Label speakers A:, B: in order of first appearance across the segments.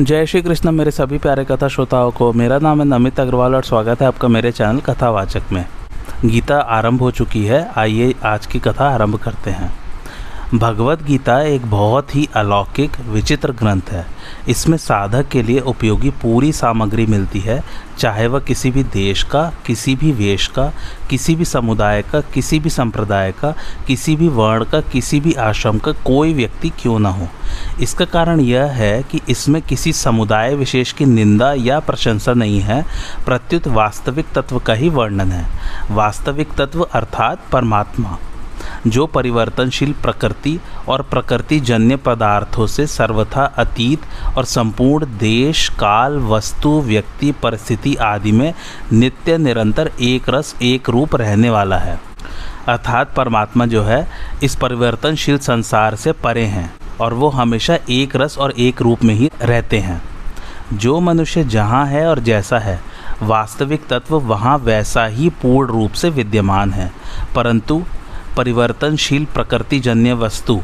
A: जय श्री कृष्ण, मेरे सभी प्यारे कथा श्रोताओं को। मेरा नाम है नमित अग्रवाल और स्वागत है आपका मेरे चैनल कथावाचक में। गीता आरंभ हो चुकी है। आइए आज की कथा आरंभ करते हैं। भगवत गीता एक बहुत ही अलौकिक, विचित्र ग्रंथ है। इसमें साधक के लिए उपयोगी पूरी सामग्री मिलती है, चाहे वह किसी भी देश का, किसी भी वेश का, किसी भी समुदाय का, किसी भी संप्रदाय का, किसी भी वर्ण का, किसी भी आश्रम का कोई व्यक्ति क्यों ना हो। इसका कारण यह है कि इसमें किसी समुदाय विशेष की निंदा या प्रशंसा नहीं है, प्रत्युत वास्तविक तत्व का ही वर्णन है। वास्तविक तत्व अर्थात परमात्मा। जो परिवर्तनशील प्रकृति और प्रकृति जन्य पदार्थों से सर्वथा अतीत और संपूर्ण देश, काल, वस्तु, व्यक्ति, परिस्थिति आदि में नित्य निरंतर एक रस, एक रूप रहने वाला है। अर्थात परमात्मा जो है, इस परिवर्तनशील संसार से परे हैं और वो हमेशा एक रस और एक रूप में ही रहते हैं। जो मनुष्य जहाँ है और जैसा है, वास्तविक तत्व वहाँ वैसा ही पूर्ण रूप से विद्यमान है। परंतु परिवर्तनशील प्रकृतिजन्य वस्तु,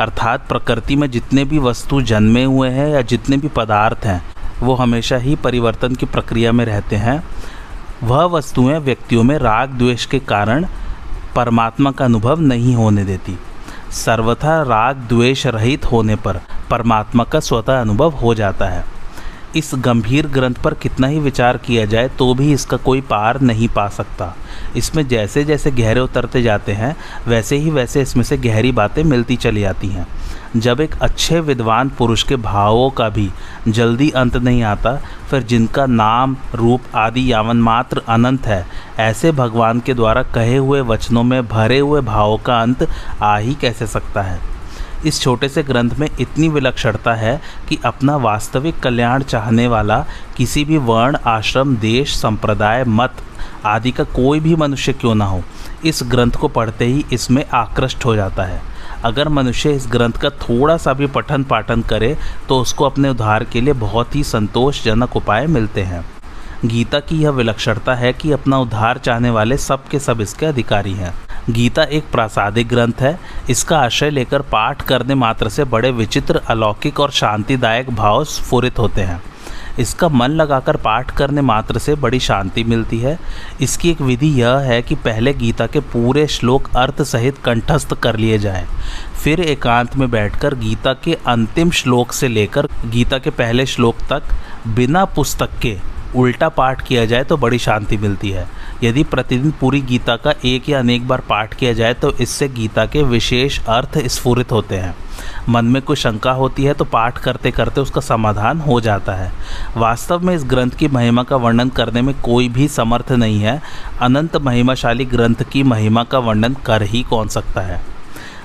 A: अर्थात प्रकृति में जितने भी वस्तु जन्मे हुए हैं या जितने भी पदार्थ हैं, वो हमेशा ही परिवर्तन की प्रक्रिया में रहते हैं। वह वस्तुएँ व्यक्तियों में राग द्वेष के कारण परमात्मा का अनुभव नहीं होने देती। सर्वथा राग द्वेष रहित होने पर परमात्मा का स्वतः अनुभव हो जाता है। इस गंभीर ग्रंथ पर कितना ही विचार किया जाए तो भी इसका कोई पार नहीं पा सकता। इसमें जैसे जैसे गहरे उतरते जाते हैं, वैसे ही वैसे इसमें से गहरी बातें मिलती चली जाती हैं। जब एक अच्छे विद्वान पुरुष के भावों का भी जल्दी अंत नहीं आता, फिर जिनका नाम, रूप आदि यावन मात्र अनंत है, ऐसे भगवान के द्वारा कहे हुए वचनों में भरे हुए भावों का अंत आ ही कैसे सकता है? इस छोटे से ग्रंथ में इतनी विलक्षणता है कि अपना वास्तविक कल्याण चाहने वाला किसी भी वर्ण, आश्रम, देश, संप्रदाय, मत आदि का कोई भी मनुष्य क्यों ना हो, इस ग्रंथ को पढ़ते ही इसमें आकृष्ट हो जाता है। अगर मनुष्य इस ग्रंथ का थोड़ा सा भी पठन पाठन करे तो उसको अपने उद्धार के लिए बहुत ही संतोषजनक उपाय मिलते हैं। गीता की यह विलक्षणता है कि अपना उद्धार चाहने वाले सब के सब इसके अधिकारी हैं। गीता एक प्रासादिक ग्रंथ है। इसका आश्रय लेकर पाठ करने मात्र से बड़े विचित्र, अलौकिक और शांतिदायक भाव स्फुरित होते हैं। इसका मन लगाकर पाठ करने मात्र से बड़ी शांति मिलती है। इसकी एक विधि यह है कि पहले गीता के पूरे श्लोक अर्थ सहित कंठस्थ कर लिए जाएँ। फिर एकांत में बैठकर गीता के अंतिम श्लोक से लेकर गीता के पहले श्लोक तक, बिना पुस्तक के उल्टा पाठ किया जाए तो बड़ी शांति मिलती है। यदि प्रतिदिन पूरी गीता का एक या अनेक बार पाठ किया जाए तो इससे गीता के विशेष अर्थ स्फुरित होते हैं। मन में कोई शंका होती है तो पाठ करते करते उसका समाधान हो जाता है। वास्तव में इस ग्रंथ की महिमा का वर्णन करने में कोई भी समर्थ नहीं है। अनंत महिमाशाली ग्रंथ की महिमा का वर्णन कर ही कौन सकता है?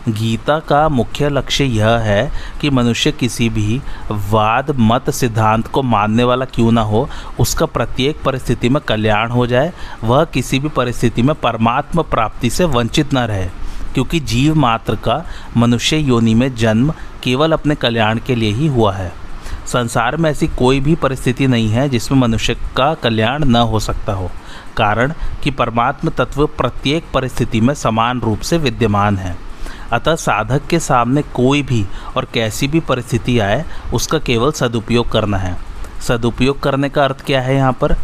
A: गीता का मुख्य लक्ष्य यह है कि मनुष्य किसी भी वाद, मत, सिद्धांत को मानने वाला क्यों ना हो, उसका प्रत्येक परिस्थिति में कल्याण हो जाए, वह किसी भी परिस्थिति में परमात्मा प्राप्ति से वंचित न रहे। क्योंकि जीव मात्र का मनुष्य योनि में जन्म केवल अपने कल्याण के लिए ही हुआ है। संसार में ऐसी कोई भी परिस्थिति नहीं है जिसमें मनुष्य का कल्याण न हो सकता हो। कारण कि परमात्म तत्व प्रत्येक परिस्थिति में समान रूप से विद्यमान है। अतः साधक के सामने कोई भी और कैसी भी परिस्थिति आए, उसका केवल सदुपयोग करना है। सदुपयोग करने का अर्थ क्या है यहाँ पर?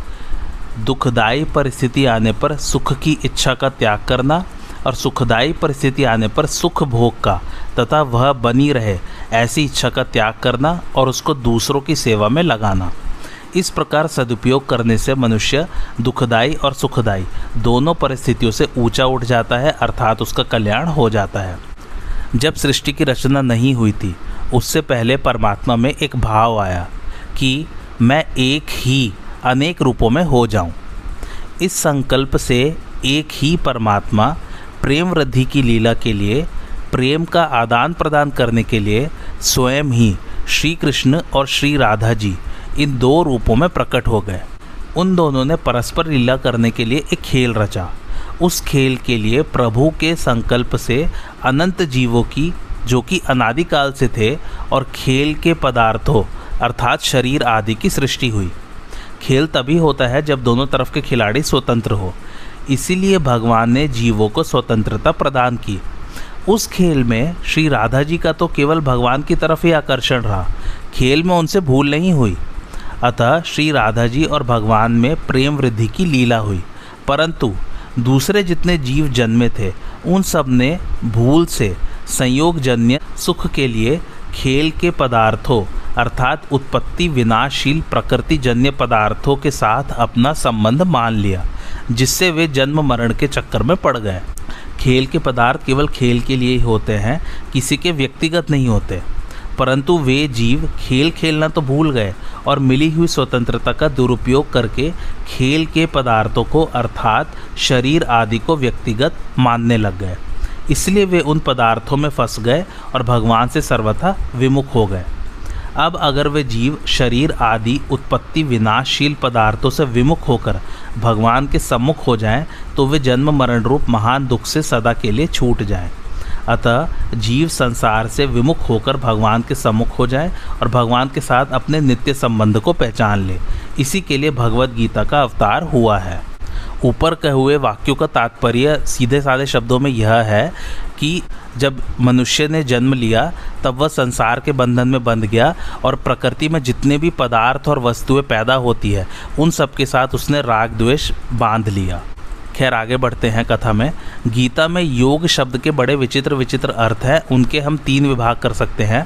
A: दुखदायी परिस्थिति आने पर सुख की इच्छा का त्याग करना और सुखदायी परिस्थिति आने पर सुख भोग का, तथा वह बनी रहे, ऐसी इच्छा का त्याग करना और उसको दूसरों की सेवा में लगाना। इस प्रकार सदुपयोग करने से मनुष्य दुखदाई और सुखदाई दोनों परिस्थितियों से ऊँचा उठ जाता है, अर्थात उसका कल्याण हो जाता है। जब सृष्टि की रचना नहीं हुई थी, उससे पहले परमात्मा में एक भाव आया कि मैं एक ही, अनेक रूपों में हो जाऊँ। इस संकल्प से एक ही परमात्मा प्रेम वृद्धि की लीला के लिए, प्रेम का आदान प्रदान करने के लिए स्वयं ही श्री कृष्ण और श्री राधा जी इन दो रूपों में प्रकट हो गए उन दोनों ने परस्पर लीला करने के लिए एक खेल रचा उस खेल के लिए प्रभु के संकल्प से अनंत जीवों की, जो कि अनादिकाल से थे, और खेल के पदार्थों, अर्थात शरीर आदि की सृष्टि हुई। खेल तभी होता है जब दोनों तरफ़ के खिलाड़ी स्वतंत्र हो। इसीलिए भगवान ने जीवों को स्वतंत्रता प्रदान की। उस खेल में श्री राधा जी का तो केवल भगवान की तरफ़ ही आकर्षण रहा। खेल में उनसे भूल नहीं हुई। अतः श्री राधा जी और भगवान में प्रेम वृद्धि की लीला हुई। परंतु दूसरे जितने जीव जन्मे थे, उन सबने भूल से संयोगजन्य सुख के लिए खेल के पदार्थों, अर्थात उत्पत्ति विनाशशील प्रकृति जन्य पदार्थों के साथ अपना संबंध मान लिया, जिससे वे जन्म मरण के चक्कर में पड़ गए। खेल के पदार्थ केवल खेल के लिए ही होते हैं, किसी के व्यक्तिगत नहीं होते। परंतु वे जीव खेल खेलना तो भूल गए और मिली हुई स्वतंत्रता का दुरुपयोग करके खेल के पदार्थों को, अर्थात शरीर आदि को व्यक्तिगत मानने लग गए। इसलिए वे उन पदार्थों में फंस गए और भगवान से सर्वथा विमुख हो गए। अब अगर वे जीव, शरीर आदि उत्पत्ति विनाशशील पदार्थों से विमुख होकर भगवान के सम्मुख हो जाएँ तो वे जन्म मरण रूप महान दुख से सदा के लिए छूट जाएँ। अतः जीव संसार से विमुख होकर भगवान के सम्मुख हो जाए और भगवान के साथ अपने नित्य संबंध को पहचान ले। इसी के लिए भगवत गीता का अवतार हुआ है। ऊपर कहे हुए वाक्यों का तात्पर्य सीधे साधे शब्दों में यह है कि जब मनुष्य ने जन्म लिया, तब वह संसार के बंधन में बंध गया और प्रकृति में जितने भी पदार्थ और वस्तुएँ पैदा होती है, उन सब के साथ उसने राग द्वेष बाँध लिया। खैर आगे बढ़ते हैं कथा में। गीता में योग शब्द के बड़े विचित्र विचित्र अर्थ हैं, उनके हम तीन विभाग कर सकते हैं।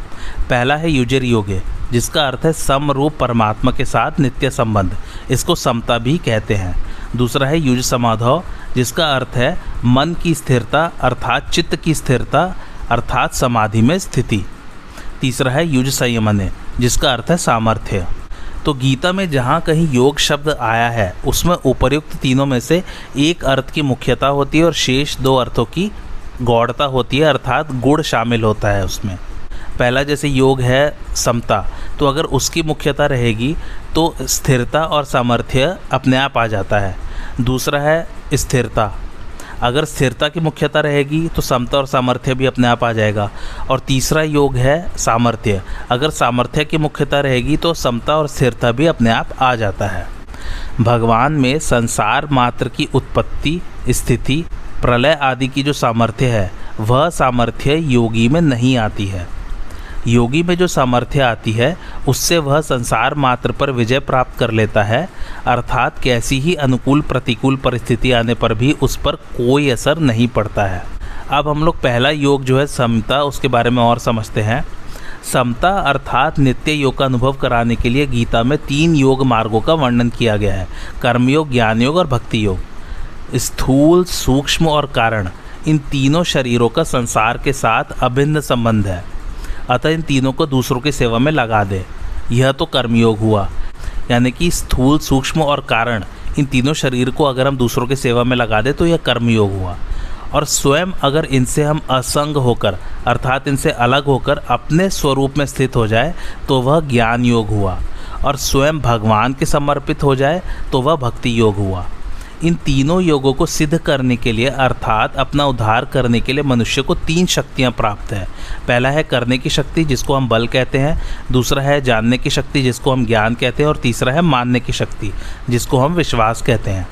A: पहला है युजर योगे, जिसका अर्थ है समरूप परमात्मा के साथ नित्य संबंध, इसको समता भी कहते हैं। दूसरा है युज समाधव जिसका अर्थ है मन की स्थिरता अर्थात चित्त की स्थिरता अर्थात समाधि में स्थिति। तीसरा है युज संयमने, जिसका अर्थ है सामर्थ्य। तो गीता में जहाँ कहीं योग शब्द आया है, उसमें उपर्युक्त तीनों में से एक अर्थ की मुख्यता होती है और शेष दो अर्थों की गौड़ता होती है, अर्थात गुड़ शामिल होता है उसमें। पहला जैसे योग है समता तो अगर उसकी मुख्यता रहेगी तो स्थिरता और सामर्थ्य अपने आप आ जाता है। दूसरा है स्थिरता अगर स्थिरता की मुख्यता रहेगी तो समता और सामर्थ्य भी अपने आप आ जाएगा। और तीसरा योग है सामर्थ्य। अगर सामर्थ्य की मुख्यता रहेगी तो समता और स्थिरता भी अपने आप आ जाता है। भगवान में संसार मात्र की उत्पत्ति, स्थिति, प्रलय आदि की जो सामर्थ्य है, वह सामर्थ्य योगी में नहीं आती है। योगी में जो सामर्थ्य आती है, उससे वह संसार मात्र पर विजय प्राप्त कर लेता है। अर्थात कैसी ही अनुकूल प्रतिकूल परिस्थिति आने पर भी उस पर कोई असर नहीं पड़ता है। अब हम लोग पहला योग जो है, समता, उसके बारे में और समझते हैं। समता अर्थात नित्य योग का अनुभव कराने के लिए गीता में तीन योग मार्गों का वर्णन किया गया है। कर्मयोग ज्ञान योग और भक्ति योग स्थूल, सूक्ष्म और कारण। इन तीनों शरीरों का संसार के साथ अभिन्न संबंध है। अतः इन तीनों को दूसरों की सेवा में लगा दे। यह तो कर्मयोग हुआ। यानी कि स्थूल, सूक्ष्म और कारण, इन तीनों शरीर को अगर हम दूसरों की सेवा में लगा दें तो यह कर्मयोग हुआ। और स्वयं अगर इनसे हम असंग होकर, अर्थात इनसे अलग होकर अपने स्वरूप में स्थित हो जाए तो वह ज्ञान योग हुआ। और स्वयं भगवान के समर्पित हो जाए तो वह भक्ति योग हुआ। इन तीनों योगों को सिद्ध करने के लिए, अर्थात अपना उद्धार करने के लिए मनुष्य को तीन शक्तियाँ प्राप्त है। पहला है करने की शक्ति, जिसको हम बल कहते हैं। दूसरा है जानने की शक्ति, जिसको हम ज्ञान कहते हैं। और तीसरा है मानने की शक्ति, जिसको हम विश्वास कहते हैं।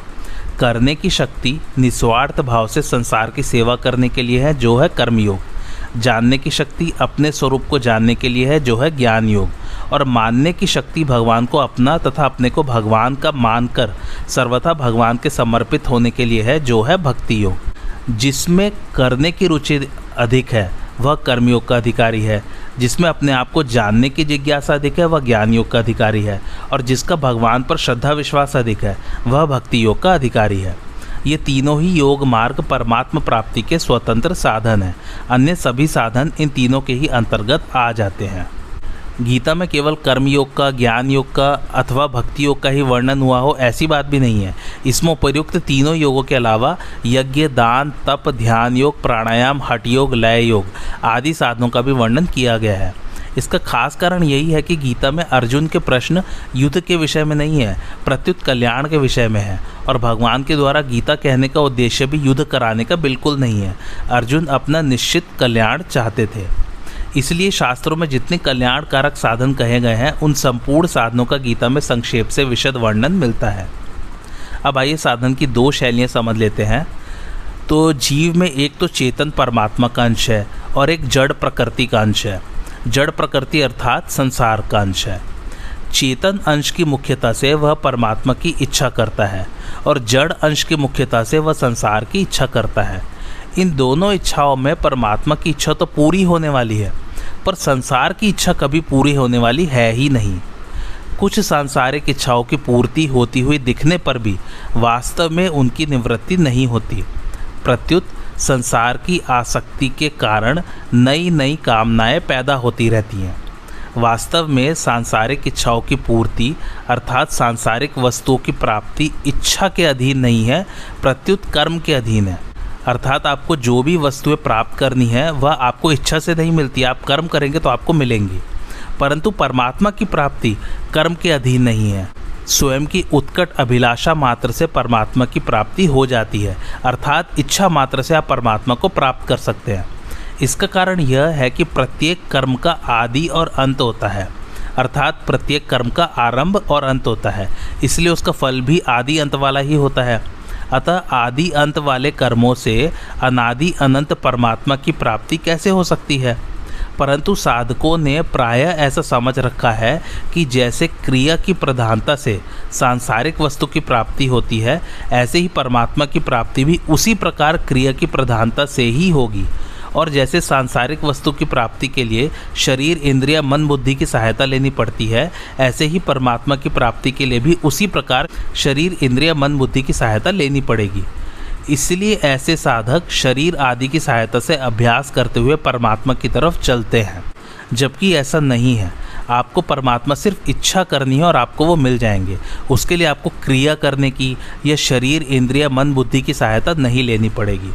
A: करने की शक्ति निस्वार्थ भाव से संसार की सेवा करने के लिए है, जो है कर्मयोग। जानने की शक्ति अपने स्वरूप को जानने के लिए है, जो है ज्ञान योग। और मानने की शक्ति भगवान को अपना तथा अपने को भगवान का मानकर, सर्वथा भगवान के समर्पित होने के लिए है, जो है भक्ति योग। जिसमें करने की रुचि अधिक है, वह कर्मयोग का अधिकारी है। जिसमें अपने आप को जानने की जिज्ञासा अधिक है, वह ज्ञान योग का अधिकारी है। और जिसका भगवान पर श्रद्धा विश्वास अधिक है, वह भक्ति योग का अधिकारी है। ये तीनों ही योग मार्ग परमात्मा प्राप्ति के स्वतंत्र साधन हैं। अन्य सभी साधन इन तीनों के ही अंतर्गत आ जाते हैं। गीता में केवल कर्म योग का, ज्ञान योग का अथवा भक्ति योग का ही वर्णन हुआ हो, ऐसी बात भी नहीं है। इसमें उपयुक्त तीनों योगों के अलावा यज्ञ, दान, तप, ध्यान योग, प्राणायाम हट योग, लय योग आदि साधनों का भी वर्णन किया गया है। इसका खास कारण यही है कि गीता में अर्जुन के प्रश्न युद्ध के विषय में नहीं है, प्रत्युत कल्याण के विषय में है। और भगवान के द्वारा गीता कहने का उद्देश्य भी युद्ध कराने का बिल्कुल नहीं है। अर्जुन अपना निश्चित कल्याण चाहते थे। इसलिए शास्त्रों में जितने कल्याणकारक साधन कहे गए हैं, उन संपूर्ण साधनों का गीता में संक्षेप से विशद वर्णन मिलता है। अब आइए साधन की दो शैलियाँ समझ लेते हैं। तो जीव में एक तो चेतन परमात्मा का अंश है और एक जड़ प्रकृति का अंश है। जड़ प्रकृति अर्थात संसार का अंश है। चेतन अंश की मुख्यता से वह परमात्मा की इच्छा करता है और जड़ अंश की मुख्यता से वह संसार की इच्छा करता है। इन दोनों इच्छाओं में परमात्मा की इच्छा तो पूरी होने वाली है, पर संसार की इच्छा कभी पूरी होने वाली है ही नहीं। कुछ सांसारिक इच्छाओं की पूर्ति होती हुई दिखने पर भी वास्तव में उनकी निवृत्ति नहीं होती। प्रत्युत संसार की आसक्ति के कारण नई नई कामनाएँ पैदा होती रहती हैं। वास्तव में सांसारिक इच्छाओं की पूर्ति अर्थात सांसारिक वस्तुओं की प्राप्ति इच्छा के अधीन नहीं है, प्रत्युत कर्म के अधीन है। अर्थात आपको जो भी वस्तुएँ प्राप्त करनी है, वह आपको इच्छा से नहीं मिलती। आप कर्म करेंगे तो आपको मिलेंगी। परंतु परमात्मा की प्राप्ति कर्म के अधीन नहीं है। स्वयं की उत्कट अभिलाषा मात्र से परमात्मा की प्राप्ति हो जाती है, अर्थात इच्छा मात्र से आप परमात्मा को प्राप्त कर सकते हैं। इसका कारण यह है कि प्रत्येक कर्म का आदि और अंत होता है, अर्थात प्रत्येक कर्म का आरंभ और अंत होता है। इसलिए उसका फल भी आदि अंत वाला ही होता है। अतः आदि अंत वाले कर्मों से अनादि अनंत परमात्मा की प्राप्ति कैसे हो सकती है? परंतु साधकों ने प्रायः ऐसा समझ रखा है कि जैसे क्रिया की प्रधानता से सांसारिक वस्तु की प्राप्ति होती है, ऐसे ही परमात्मा की प्राप्ति भी उसी प्रकार क्रिया की प्रधानता से ही होगी। और जैसे सांसारिक वस्तु की प्राप्ति के लिए शरीर, इंद्रिया, मन, बुद्धि की सहायता लेनी पड़ती है, ऐसे ही परमात्मा की प्राप्ति के लिए भी उसी प्रकार शरीर, इंद्रिया, मन, बुद्धि की सहायता लेनी पड़ेगी। इसलिए ऐसे साधक शरीर आदि की सहायता से अभ्यास करते हुए परमात्मा की तरफ़ चलते हैं। जबकि ऐसा नहीं है। आपको परमात्मा सिर्फ़ इच्छा करनी है और आपको वो मिल जाएँगे। उसके लिए आपको क्रिया करने की या शरीर, इंद्रिया, मन, बुद्धि की सहायता नहीं लेनी पड़ेगी।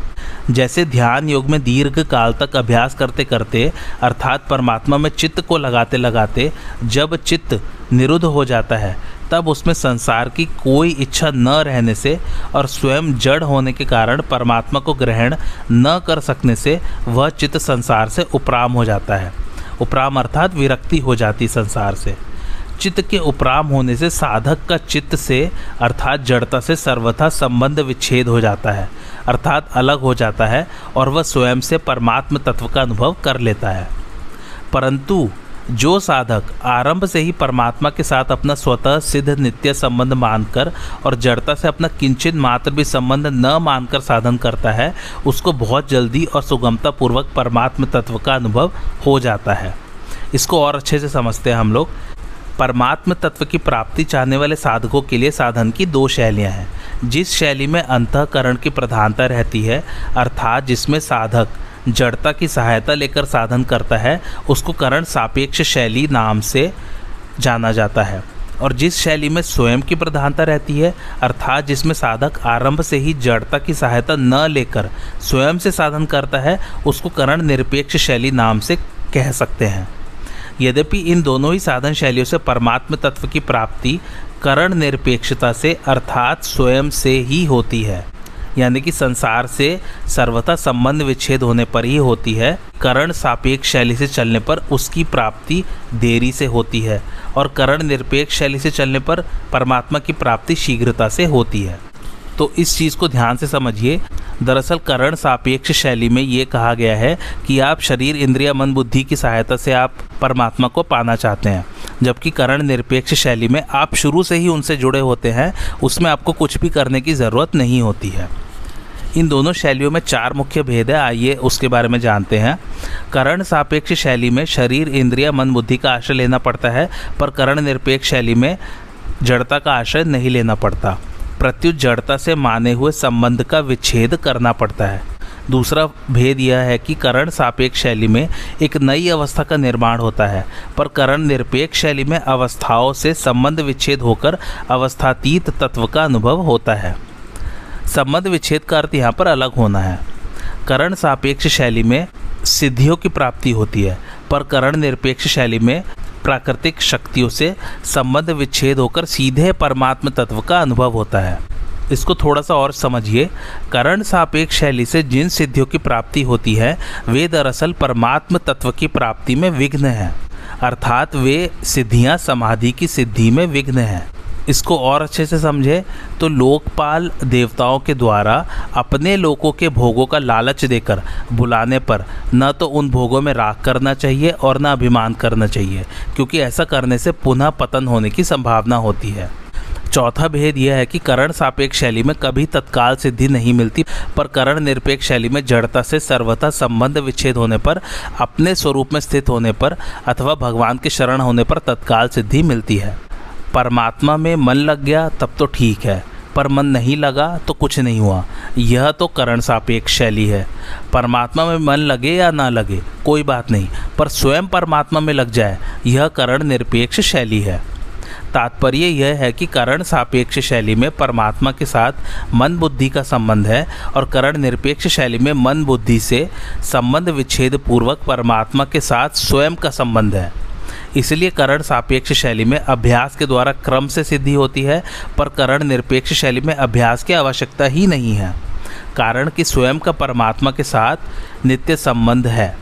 A: जैसे ध्यान योग में दीर्घ काल तक अभ्यास करते करते, अर्थात परमात्मा में चित्त को लगाते लगाते, जब चित्त निरुद्ध हो जाता है तब उसमें संसार की कोई इच्छा न रहने से और स्वयं जड़ होने के कारण परमात्मा को ग्रहण न कर सकने से वह चित्त संसार से उपराम हो जाता है। उपराम अर्थात विरक्ति हो जाती संसार से। चित्त के उपराम होने से साधक का चित्त से अर्थात जड़ता से सर्वथा संबंध विच्छेद हो जाता है, अर्थात अलग हो जाता है और वह स्वयं से परमात्म तत्व का अनुभव कर लेता है। परंतु जो साधक आरंभ से ही परमात्मा के साथ अपना स्वतः सिद्ध नित्य संबंध मानकर और जड़ता से अपना किंचित मात्र भी संबंध न मानकर साधन करता है, उसको बहुत जल्दी और सुगमता पूर्वक परमात्म तत्व का अनुभव हो जाता है। इसको और अच्छे से समझते हैं हम लोग। परमात्म तत्व की प्राप्ति चाहने वाले साधकों के लिए साधन की दो शैलियाँ हैं। जिस शैली में अंतकरण की प्रधानता रहती है, अर्थात जिसमें साधक जड़ता की सहायता लेकर साधन करता है, उसको करण सापेक्ष शैली नाम से जाना जाता है। और जिस शैली में स्वयं की प्रधानता रहती है, अर्थात जिसमें साधक आरंभ से ही जड़ता की सहायता न लेकर स्वयं से साधन करता है, उसको करण निरपेक्ष शैली नाम से कह सकते हैं। यद्यपि इन दोनों ही साधन शैलियों से परमात्म तत्व की प्राप्ति करण निरपेक्षता से, अर्थात स्वयं से ही होती है। यानी कि संसार से सर्वथा संबंध विच्छेद होने पर ही होती है। करण सापेक्ष शैली से चलने पर उसकी प्राप्ति देरी से होती है और करण निरपेक्ष शैली से चलने पर परमात्मा की प्राप्ति शीघ्रता से होती है। तो इस चीज़ को ध्यान से समझिए। दरअसल करण सापेक्ष शैली में ये कहा गया है कि आप शरीर, इंद्रिया, मन, बुद्धि की सहायता से आप परमात्मा को पाना चाहते हैं। जबकि करण निरपेक्ष शैली में आप शुरू से ही उनसे जुड़े होते हैं, उसमें आपको कुछ भी करने की ज़रूरत नहीं होती है। इन दोनों शैलियों में चार मुख्य भेद है, आइए उसके बारे में जानते हैं। करण सापेक्ष शैली में शरीर, इंद्रिया, मन, बुद्धि का आश्रय लेना पड़ता है, पर करण निरपेक्ष शैली में जड़ता का आश्रय नहीं लेना पड़ता। प्रत्युत जड़ता से माने हुए संबंध का विच्छेद करना पड़ता है। दूसरा भेद यह है कि करण सापेक्ष शैली में एक नई अवस्था का निर्माण होता है, पर करण निरपेक्ष शैली में अवस्थाओं से संबंध विच्छेद होकर अवस्थातीत तत्व का अनुभव होता है। संबंध विच्छेद का अर्थ यहाँ पर अलग होना है। करण सापेक्ष शैली में सिद्धियों की प्राप्ति होती है पर करण निरपेक्ष शैली में प्राकृतिक शक्तियों से संबंध विच्छेद होकर सीधे परमात्म तत्व का अनुभव होता है। इसको थोड़ा सा और समझिए। करण सापेक्ष शैली से जिन सिद्धियों की प्राप्ति होती है, वे दरअसल परमात्म तत्व की प्राप्ति में विघ्न है। अर्थात वे सिद्धियाँ समाधि की सिद्धि में विघ्न है। इसको और अच्छे से समझे तो लोकपाल देवताओं के द्वारा अपने लोगों के भोगों का लालच देकर, बुलाने पर, न तो उन भोगों में राग करना चाहिए और न अभिमान करना चाहिए, क्योंकि ऐसा करने से पुनः पतन होने की संभावना होती है। चौथा भेद यह है कि करण सापेक्ष शैली में कभी तत्काल सिद्धि नहीं मिलती, पर करण निरपेक्ष शैली में जड़ता से सर्वथा संबंध विच्छेद होने पर, अपने स्वरूप में स्थित होने पर, अथवा भगवान के शरण होने पर तत्काल सिद्धि मिलती है। परमात्मा में मन लग गया, तब तो ठीक है। पर मन नहीं लगा तो कुछ नहीं हुआ। यह तो करण सापेक्ष शैली है। परमात्मा में मन लगे या ना लगे, कोई बात नहीं। पर स्वयं परमात्मा में लग जाए, यह करण निरपेक्ष शैली है। तात्पर्य यह है कि करण सापेक्ष शैली में परमात्मा के साथ मन बुद्धि का संबंध है और करण निरपेक्ष शैली में मन बुद्धि से संबंध विच्छेद पूर्वक परमात्मा के साथ स्वयं का संबंध है। इसलिए करण सापेक्ष शैली में अभ्यास के द्वारा क्रम से सिद्धि होती है, पर करण निरपेक्ष शैली में अभ्यास की आवश्यकता ही नहीं है। कारण कि स्वयं का परमात्मा के साथ नित्य संबंध है।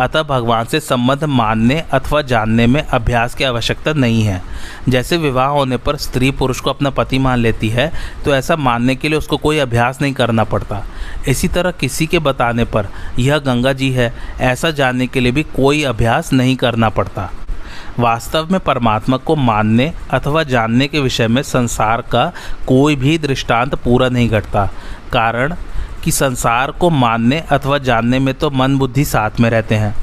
A: अतः भगवान से संबंध मानने अथवा जानने में अभ्यास की आवश्यकता नहीं है। जैसे विवाह होने पर स्त्री पुरुष को अपना पति मान लेती है तो ऐसा मानने के लिए उसको कोई अभ्यास नहीं करना पड़ता। इसी तरह किसी के बताने पर, यह गंगा जी है, ऐसा जानने के लिए भी कोई अभ्यास नहीं करना पड़ता। वास्तव में परमात्मा को मानने अथवा जानने के विषय में संसार का कोई भी दृष्टांत पूरा नहीं घटता। कारण कि संसार को मानने अथवा जानने में तो मन बुद्धि साथ में रहते हैं,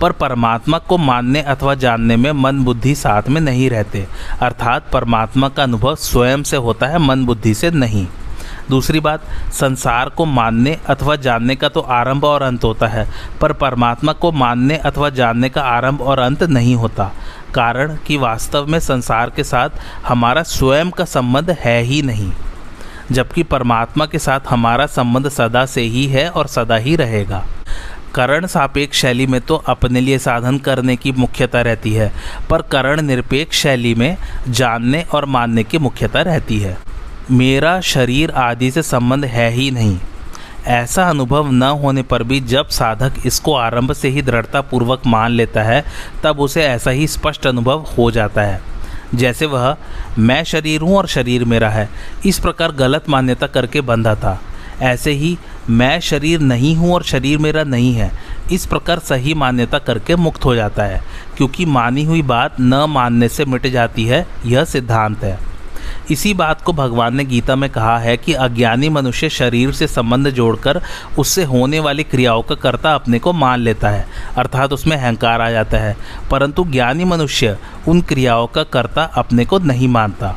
A: पर परमात्मा को मानने अथवा जानने में मन बुद्धि साथ में नहीं रहते। अर्थात परमात्मा का अनुभव स्वयं से होता है, मन बुद्धि से नहीं। दूसरी बात, संसार को मानने अथवा जानने का तो आरंभ और अंत होता है, पर परमात्मा को मानने अथवा जानने का आरंभ और अंत नहीं होता। कारण कि वास्तव में संसार के साथ हमारा स्वयं का संबंध है ही नहीं, जबकि परमात्मा के साथ हमारा संबंध सदा से ही है और सदा ही रहेगा। करण सापेक्ष शैली में तो अपने लिए साधन करने की मुख्यता रहती है, पर करण निरपेक्ष शैली में जानने और मानने की मुख्यता रहती है। मेरा शरीर आदि से संबंध है ही नहीं। ऐसा अनुभव न होने पर भी जब साधक इसको आरंभ से ही दृढ़ता पूर्वक मान लेता है, तब उसे ऐसा ही स्पष्ट अनुभव हो जाता है। जैसे वह, मैं शरीर हूँ और शरीर मेरा है। इस प्रकार गलत मान्यता करके बंधा था। ऐसे ही, मैं शरीर नहीं हूँ और शरीर मेरा नहीं है। इस प्रकार सही मान्यता करके मुक्त हो जाता है। क्योंकि मानी हुई बात न मानने से मिट जाती है, यह सिद्धांत है। इसी बात को भगवान ने गीता में कहा है कि अज्ञानी मनुष्य शरीर से संबंध जोड़कर उससे होने वाली क्रियाओं का कर्ता अपने को मान लेता है, अर्थात उसमें अहंकार आ जाता है। परंतु ज्ञानी मनुष्य उन क्रियाओं का कर्ता अपने को नहीं मानता।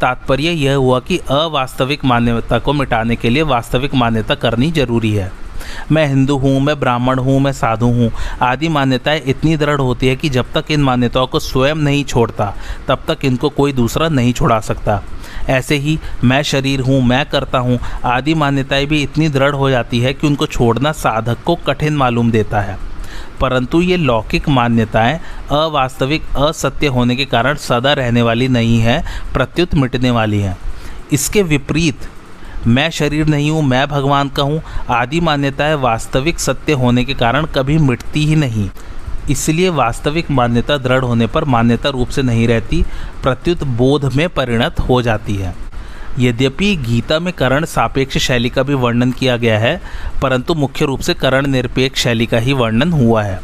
A: तात्पर्य यह हुआ कि अवास्तविक मान्यता को मिटाने के लिए वास्तविक मान्यता करनी ज़रूरी है। मैं हिंदू हूँ, मैं ब्राह्मण हूँ, मैं साधु हूँ। आदि मान्यताएँ इतनी दृढ़ होती है कि जब तक इन मान्यताओं को स्वयं नहीं छोड़ता, तब तक इनको कोई दूसरा नहीं छोड़ा सकता। ऐसे ही मैं शरीर हूँ, मैं करता हूँ, आदि मान्यताएँ भी इतनी दृढ़ हो जाती है कि उनको छोड़ना साधक को कठिन मालूम देता है। परंतु ये लौकिक मान्यताएँ अवास्तविक, असत्य होने के कारण सदा रहने वाली नहीं है, प्रत्युत मिटने वाली हैं। इसके विपरीत मैं शरीर नहीं हूँ, मैं भगवान का हूँ, आदि मान्यताएँ वास्तविक सत्य होने के कारण कभी मिटती ही नहीं। इसलिए वास्तविक मान्यता दृढ़ होने पर मान्यता रूप से नहीं रहती, प्रत्युत बोध में परिणत हो जाती है। यद्यपि गीता में करण सापेक्ष शैली का भी वर्णन किया गया है, परंतु मुख्य रूप से करण निरपेक्ष शैली का ही वर्णन हुआ है।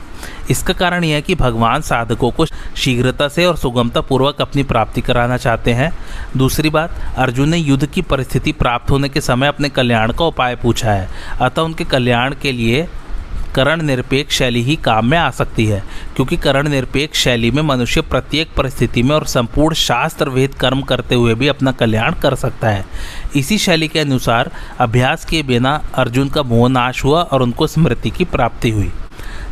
A: इसका कारण यह है कि भगवान साधकों को शीघ्रता से और सुगमता पूर्वक अपनी प्राप्ति कराना चाहते हैं। दूसरी बात, अर्जुन ने युद्ध की परिस्थिति प्राप्त होने के समय अपने कल्याण का उपाय पूछा है। अतः उनके कल्याण के लिए करण निरपेक्ष शैली ही काम में आ सकती है, क्योंकि करण निरपेक्ष शैली में मनुष्य प्रत्येक परिस्थिति में और संपूर्ण शास्त्र वेद कर्म करते हुए भी अपना कल्याण कर सकता है। इसी शैली के अनुसार अभ्यास के बिना अर्जुन का मोह नाश हुआ और उनको स्मृति की प्राप्ति हुई।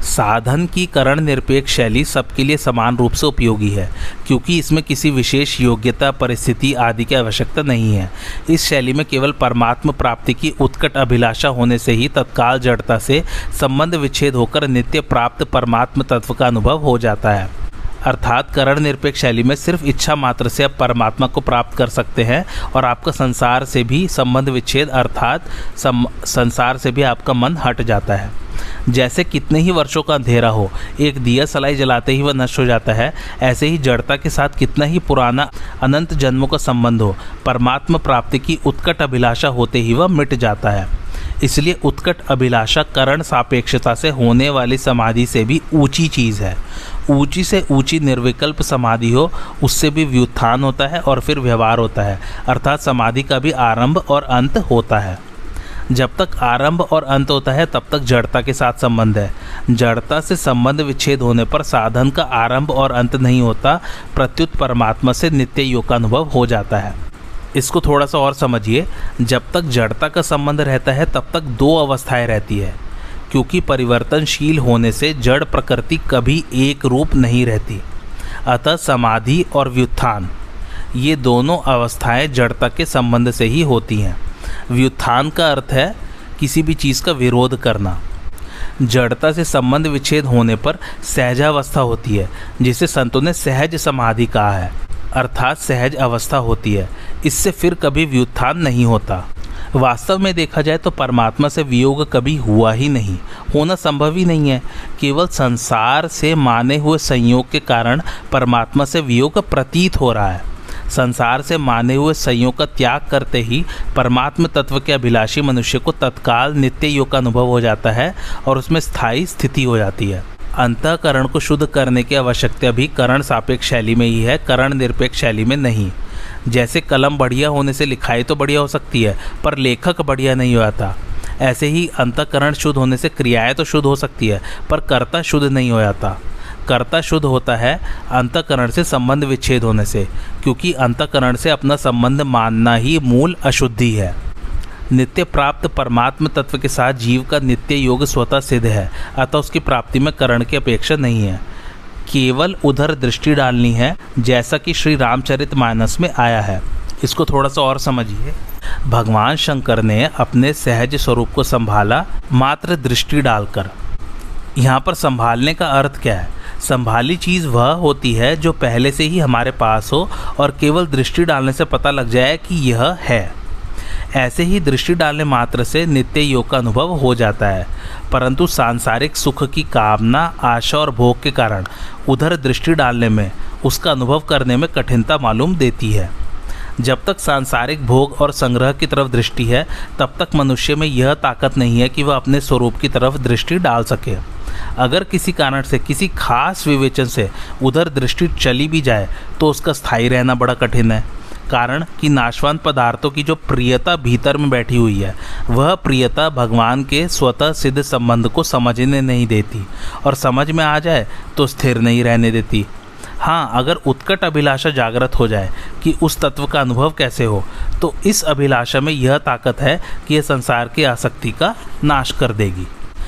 A: साधन की करण निरपेक्ष शैली सबके लिए समान रूप से उपयोगी है, क्योंकि इसमें किसी विशेष योग्यता, परिस्थिति आदि की आवश्यकता नहीं है। इस शैली में केवल परमात्म प्राप्ति की उत्कट अभिलाषा होने से ही तत्काल जड़ता से संबंध विच्छेद होकर नित्य प्राप्त परमात्म तत्व का अनुभव हो जाता है। अर्थात करण निरपेक्ष शैली में सिर्फ़ इच्छा मात्र से आप परमात्मा को प्राप्त कर सकते हैं और आपका संसार से भी संबंध विच्छेद अर्थात संसार से भी आपका मन हट जाता है। जैसे कितने ही वर्षों का अंधेरा हो, एक दिया सलाई जलाते ही वह नष्ट हो जाता है, ऐसे ही जड़ता के साथ कितना ही पुराना अनंत जन्मों का संबंध हो, परमात्मा प्राप्ति की उत्कट अभिलाषा होते ही वह मिट जाता है। इसलिए उत्कट अभिलाषा करण सापेक्षता से होने वाली समाधि से भी ऊँची चीज़ है। ऊँची से ऊँची निर्विकल्प समाधि हो, उससे भी व्युत्थान होता है और फिर व्यवहार होता है। अर्थात समाधि का भी आरंभ और अंत होता है। जब तक आरंभ और अंत होता है, तब तक जड़ता के साथ संबंध है। जड़ता से संबंध विच्छेद होने पर साधन का आरंभ और अंत नहीं होता, प्रत्युत परमात्मा से नित्य योग का अनुभव हो जाता है। इसको थोड़ा सा और समझिए, जब तक जड़ता का संबंध रहता है, तब तक दो अवस्थाएँ रहती है, क्योंकि परिवर्तनशील होने से जड़ प्रकृति कभी एक रूप नहीं रहती। अतः समाधि और व्युत्थान, ये दोनों अवस्थाएँ जड़ता के संबंध से ही होती हैं। व्युत्थान का अर्थ है किसी भी चीज़ का विरोध करना। जड़ता से संबंध विच्छेद होने पर सहजावस्था होती है, जिसे संतों ने सहज समाधि कहा है। अर्थात सहज अवस्था होती है। इससे फिर कभी व्युत्थान नहीं होता। वास्तव में देखा जाए तो परमात्मा से वियोग कभी हुआ ही नहीं। होना संभव ही नहीं है। केवल संसार से माने हुए संयोग के कारण परमात्मा से वियोग प्रतीत हो रहा है। संसार से माने हुए संयोग का त्याग करते ही परमात्म तत्व के अभिलाषी मनुष्य को तत्काल नित्य योग का अनुभव हो जाता है और उसमें स्थायी स्थिति हो जाती है। अंतकरण को शुद्ध करने की आवश्यकता भी करण सापेक्ष शैली में ही है, करण निरपेक्ष शैली में नहीं। जैसे कलम बढ़िया होने से लिखाई तो बढ़िया हो सकती है, पर लेखक बढ़िया नहीं होता। ऐसे ही अंतकरण शुद्ध होने से क्रियाएँ तो शुद्ध हो सकती है, पर कर्ता शुद्ध नहीं हो जाता। कर्ता शुद्ध होता है अंतकरण से संबंध विच्छेद होने से, क्योंकि अंतकरण से अपना संबंध मानना ही मूल अशुद्धि है। नित्य प्राप्त परमात्म तत्व के साथ जीव का नित्य योग स्वतः सिद्ध है, अतः उसकी प्राप्ति में करण की अपेक्षा नहीं है। केवल उधर दृष्टि डालनी है, जैसा कि श्री रामचरित मानस में आया है। इसको थोड़ा सा और समझिए। भगवान शंकर ने अपने सहज स्वरूप को संभाला, मात्र दृष्टि डालकर। यहाँ पर संभालने का अर्थ क्या है? संभाली चीज़ वह होती है जो पहले से ही हमारे पास हो और केवल दृष्टि डालने से पता लग जाए कि यह है। ऐसे ही दृष्टि डालने मात्र से नित्य योग का अनुभव हो जाता है। परंतु सांसारिक सुख की कामना, आशा और भोग के कारण उधर दृष्टि डालने में, उसका अनुभव करने में कठिनता मालूम देती है। जब तक सांसारिक भोग और संग्रह की तरफ़ दृष्टि है, तब तक मनुष्य में यह ताकत नहीं है कि वह अपने स्वरूप की तरफ़ दृष्टि डाल सके। अगर किसी कारण से, किसी खास विवेचन से उधर दृष्टि चली भी जाए तो उसका स्थायी रहना बड़ा कठिन है। कारण कि नाशवान पदार्थों की जो प्रियता भीतर में बैठी हुई है, वह प्रियता भगवान के स्वतः सिद्ध संबंध को समझने नहीं देती और समझ में आ जाए तो स्थिर नहीं रहने देती। हाँ अगर उत्कट अभिलाषा जागृत हो जाए कि उस तत्व का अनुभव कैसे हो तो इस अभिलाषा में यह ताकत है कि यह संसार की आसक्ति का नाश कर देगी।